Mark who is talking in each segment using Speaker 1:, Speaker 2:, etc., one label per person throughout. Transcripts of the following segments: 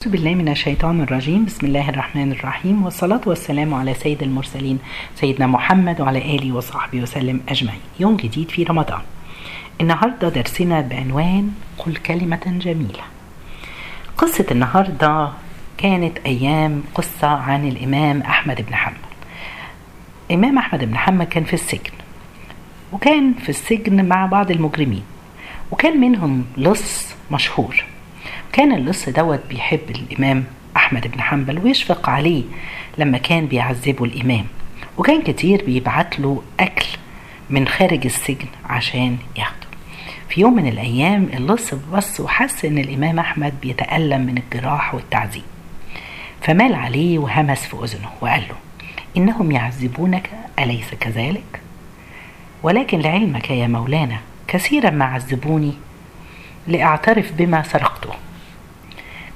Speaker 1: أعوذ بالله من الشيطان الرجيم. بسم الله الرحمن الرحيم. والصلاة والسلام على سيد المرسلين سيدنا محمد وعلى آله وصحبه وسلم أجمعين. يوم جديد في رمضان. النهاردة درسنا بعنوان قل كلمة جميلة. قصة النهاردة كانت أيام قصة عن الإمام أحمد بن حنبل. الإمام أحمد بن حنبل كان في السجن وكان في السجن مع بعض المجرمين وكان منهم لص مشهور. كان اللص دوت بيحب الإمام أحمد بن حنبل ويشفق عليه لما كان بيعذبه الإمام. وكان كتير بيبعت له أكل من خارج السجن عشان ياخده. في يوم من الأيام اللص بص وحس إن الإمام أحمد بيتألم من الجراح والتعذيب. فمال عليه وهمس في أذنه وقال له إنهم يعذبونك أليس كذلك؟ ولكن لعلمك يا مولانا كثيرا ما عذبوني لأعترف بما سرقته.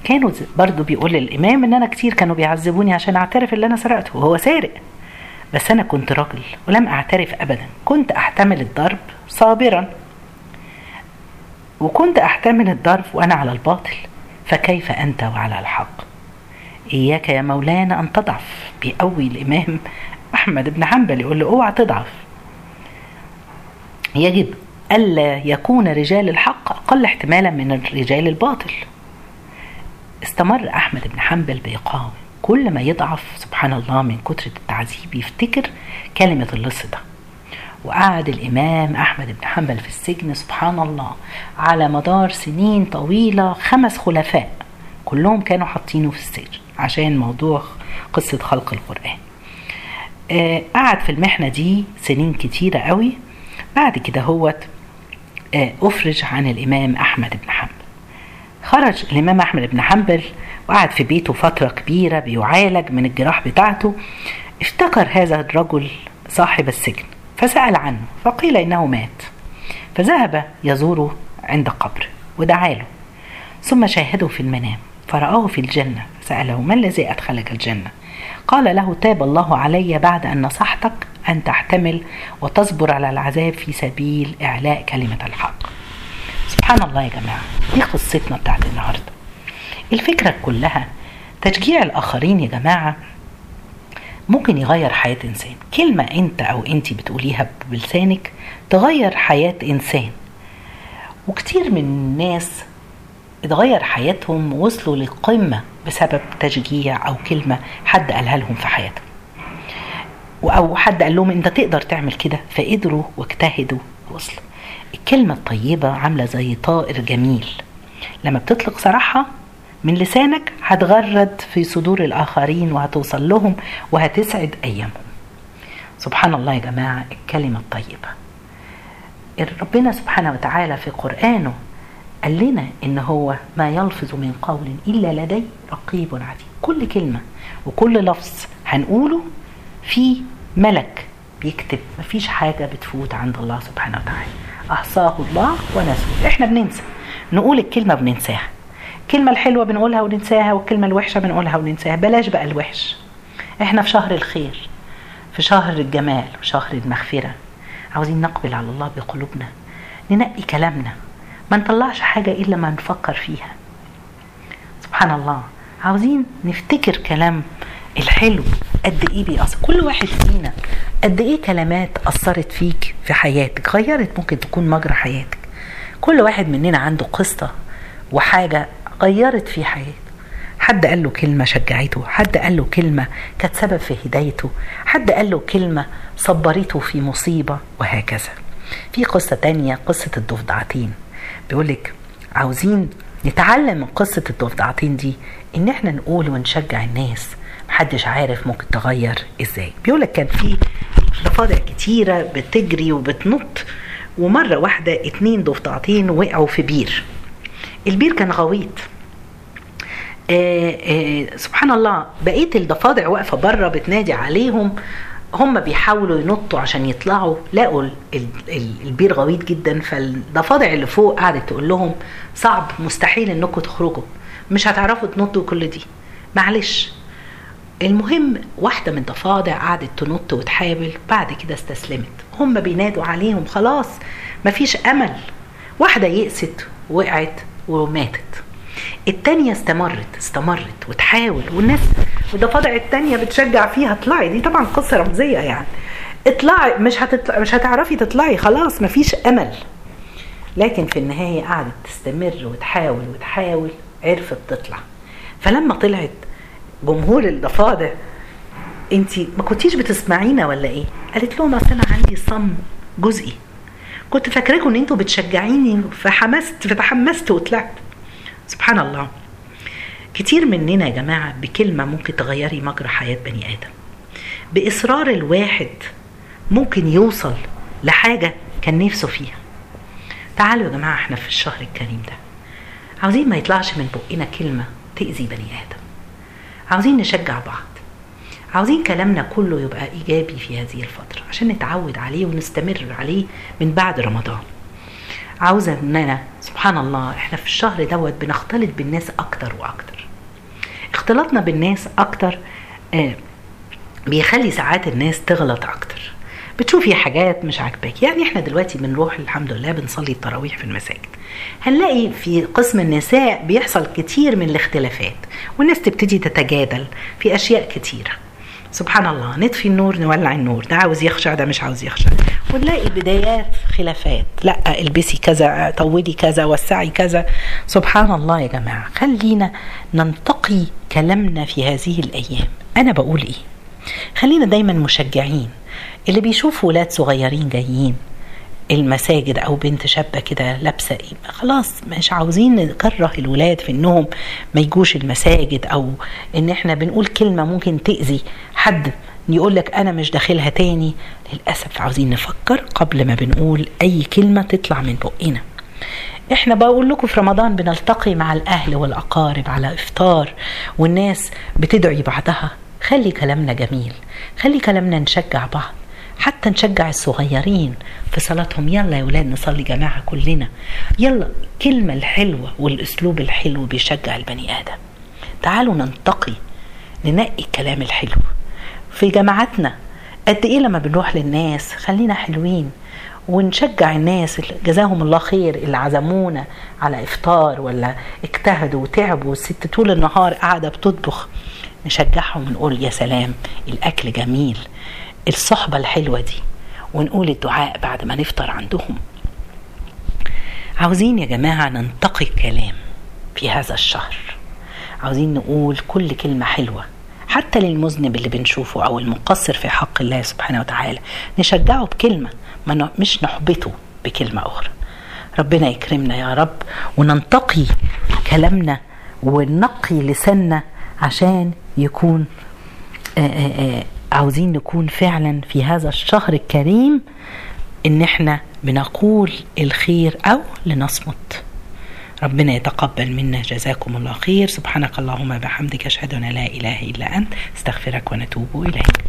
Speaker 1: كانوا برضو بيقول للإمام إن أنا كتير كانوا بيعذبوني عشان أعترف اللي أنا سرقته وهو سارق. بس أنا كنت راجل ولم أعترف أبدا. كنت أحتمل الضرب صابرا. وكنت أحتمل الضرب وأنا على الباطل. فكيف أنت وعلى الحق؟ إياك يا مولانا أن تضعف. بيقوي الإمام أحمد بن حنبل يقول له أوعى تضعف. يجب ألا يكون رجال الحق أقل احتمالا من رجال الباطل. استمر أحمد بن حنبل بيقاوم كل ما يضعف سبحان الله من كترة التعذيب يفتكر كلمة اللص ده وقعد الإمام أحمد بن حنبل في السجن سبحان الله على مدار سنين طويلة خمس خلفاء. كلهم كانوا حاطينه في السجن عشان موضوع قصة خلق القرآن. آه قعد في المحنة دي سنين كتيرة قوي. بعد كده هوت آه أفرج عن الإمام أحمد بن حنبل. خرج الإمام أحمد بن حنبل وقعد في بيته فترة كبيرة بيعالج من الجراح بتاعته. افتكر هذا الرجل صاحب السجن فسأل عنه فقيل إنه مات. فذهب يزوره عند قبر ودعا له. ثم شاهده في المنام فرآه في الجنة سأله ما الذي أدخلك الجنة؟ قال له تاب الله علي بعد أن نصحتك أن تحتمل وتصبر على العذاب في سبيل إعلاء كلمة الحق. سبحان الله يا جماعة دي قصتنا بتاعت النهاردة. الفكرة كلها تشجيع الآخرين يا جماعة ممكن يغير حياة إنسان. كلمة أنت أو أنت بتقوليها بلسانك تغير حياة إنسان. وكتير من الناس اتغير حياتهم ووصلوا للقمة بسبب تشجيع أو كلمة حد قالها لهم في حياتهم. أو حد قال لهم أنت تقدر تعمل كده فقدروا واجتهدوا ووصلوا. الكلمة الطيبة عاملة زي طائر جميل. لما بتطلق صراحة من لسانك هتغرد في صدور الآخرين وهتوصل لهم وهتسعد أيامهم. سبحان الله يا جماعة الكلمة الطيبة. ربنا سبحانه وتعالى في قرآنه قال لنا إن هو ما يلفظ من قول إلا لدي رقيب عتيد. كل كلمة وكل لفظ هنقوله في ملك بيكتب. مفيش حاجة بتفوت عند الله سبحانه وتعالى. أحصاه الله ونسوه إحنا بننسى. نقول الكلمة بننساها. الكلمة الحلوة بنقولها وننساها والكلمة الوحشة بنقولها وننساها. بلاش بقى الوحش. إحنا في شهر الخير في شهر الجمال وشهر المغفرة. عاوزين نقبل على الله بقلوبنا. ننقي كلامنا. ما نطلعش حاجة إلا ما نفكر فيها. سبحان الله. عاوزين نفتكر كلام الحلو قد إيه بيأثر. كل واحد فينا قد إيه كلمات أثرت فيك في حياتك؟ غيرت ممكن تكون مجرى حياتك. كل واحد مننا عنده قصة وحاجة غيرت في حياته. حد قال له كلمة شجعته حد قال له كلمة كانت سبب في هدايته حد قال له كلمة صبرته في مصيبة وهكذا. في قصة تانية قصة الضفدعتين. بيقولك عاوزين نتعلم من قصة الضفدعتين دي إن إحنا نقول ونشجع الناس. محدش عارف ممكن تغير إزاي. بيقولك كان في ضفادع كتيرة بتجري وبتنط ومرة واحدة اتنين ضفدعتين وقعوا في بير. البير كان غويط. آآ آآ سبحان الله بقية الضفادع واقفة بره بتنادي عليهم. هم بيحاولوا ينطوا عشان يطلعوا. لقوا البير غويط جدا فالضفادع اللي فوق قعدت تقول لهم صعب مستحيل إنكم تخرجوا. مش هتعرفوا تنطوا كل دي. معلش. المهم واحدة من الضفادع قعدت تنط وتحاول بعد كده استسلمت. هم بينادوا عليهم خلاص مفيش أمل. واحدة يئست وقعت وماتت. التانية استمرت استمرت وتحاول والناس والضفادع التانية بتشجع فيها اطلعي. دي طبعا قصة رمزية يعني. اطلعي مش هتطلع مش هتعرفي تطلعي خلاص مفيش أمل. لكن في النهاية قعدت تستمر وتحاول وتحاول عرفت تطلع. فلما طلعت جمهور الضفادع انت ما كنتيش بتسمعينا ولا إيه؟ قالت لهم اصل أنا عندي صم جزئي. كنت فاكراكم ان أنتوا بتشجعيني فحمست فتحمست وطلعت. سبحان الله. كتير مننا يا جماعة بكلمة ممكن تغيري مجرى حياة بني آدم. بإصرار الواحد ممكن يوصل لحاجة كان نفسه فيها. تعالوا يا جماعة إحنا في الشهر الكريم ده. عاوزين ما يطلعش من بقنا كلمة تأذي بني آدم. عاوزين نشجع بعض. عاوزين كلامنا كله يبقى إيجابي في هذه الفترة عشان نتعود عليه ونستمر عليه من بعد رمضان. عاوزة إننا سبحان الله إحنا في الشهر دوت بنختلط بالناس أكتر وأكتر. اختلاطنا بالناس أكتر آه بيخلي ساعات الناس تغلط أكتر. بتشوفي حاجات مش عاجباك يعني إحنا دلوقتي بنروح الحمد لله بنصلي التراويح في المساجد. هنلاقي في قسم النساء بيحصل كتير من الاختلافات والناس تبتدي تتجادل في أشياء كتيرة. سبحان الله نطفي النور نولع النور. ده عاوز يخشع ده مش عاوز يخشع. ونلاقي بدايات خلافات. لا البسي كذا طولي كذا وسعي كذا. سبحان الله يا جماعة. خلينا ننتقي كلامنا في هذه الأيام. أنا بقول إيه؟ خلينا دايما مشجعين. اللي بيشوف ولاد صغيرين جايين المساجد أو بنت شابة كده لابسة إيه خلاص مش عاوزين نكره الولاد في إنهم ما يجوش المساجد أو إن إحنا بنقول كلمة ممكن تأذي حد يقول لك أنا مش داخلها تاني. للأسف عاوزين نفكر قبل ما بنقول أي كلمة تطلع من بقنا. إحنا بقول لكم في رمضان بنلتقي مع الأهل والأقارب على إفطار والناس بتدعي بعضها. خلي كلامنا جميل خلي كلامنا نشجع بعض. حتى نشجع الصغيرين في صلاتهم. يلا يا ولاد نصلي جماعة كلنا. يلا كلمة الحلوة والأسلوب الحلو بيشجع البني آدم. تعالوا ننتقي ننقي الكلام الحلو في جماعاتنا قد إيه لما بنروح للناس خلينا حلوين ونشجع الناس جزاهم الله خير اللي عزمونا على إفطار ولا اجتهدوا وتعبوا. والست طول النهار قاعدة بتطبخ. نشجعهم ونقول يا سلام الأكل جميل الصحبة الحلوة دي ونقول الدعاء بعد ما نفطر عندهم. عاوزين يا جماعة ننتقي الكلام في هذا الشهر. عاوزين نقول كل كلمة حلوة حتى للمذنب اللي بنشوفه أو المقصر في حق الله سبحانه وتعالى. نشجعه بكلمة ما مش نحبطه بكلمة أخرى. ربنا يكرمنا يا رب وننتقي كلامنا ونقي لساننا عشان يكون آآ آآ عاوزين نكون فعلا في هذا الشهر الكريم إن إحنا بنقول الخير أو لنصمت. ربنا يتقبل منا جزاكم الله خير. سبحانك اللهم بحمدك أشهد أن لا إله إلا أنت استغفرك ونتوب إليك.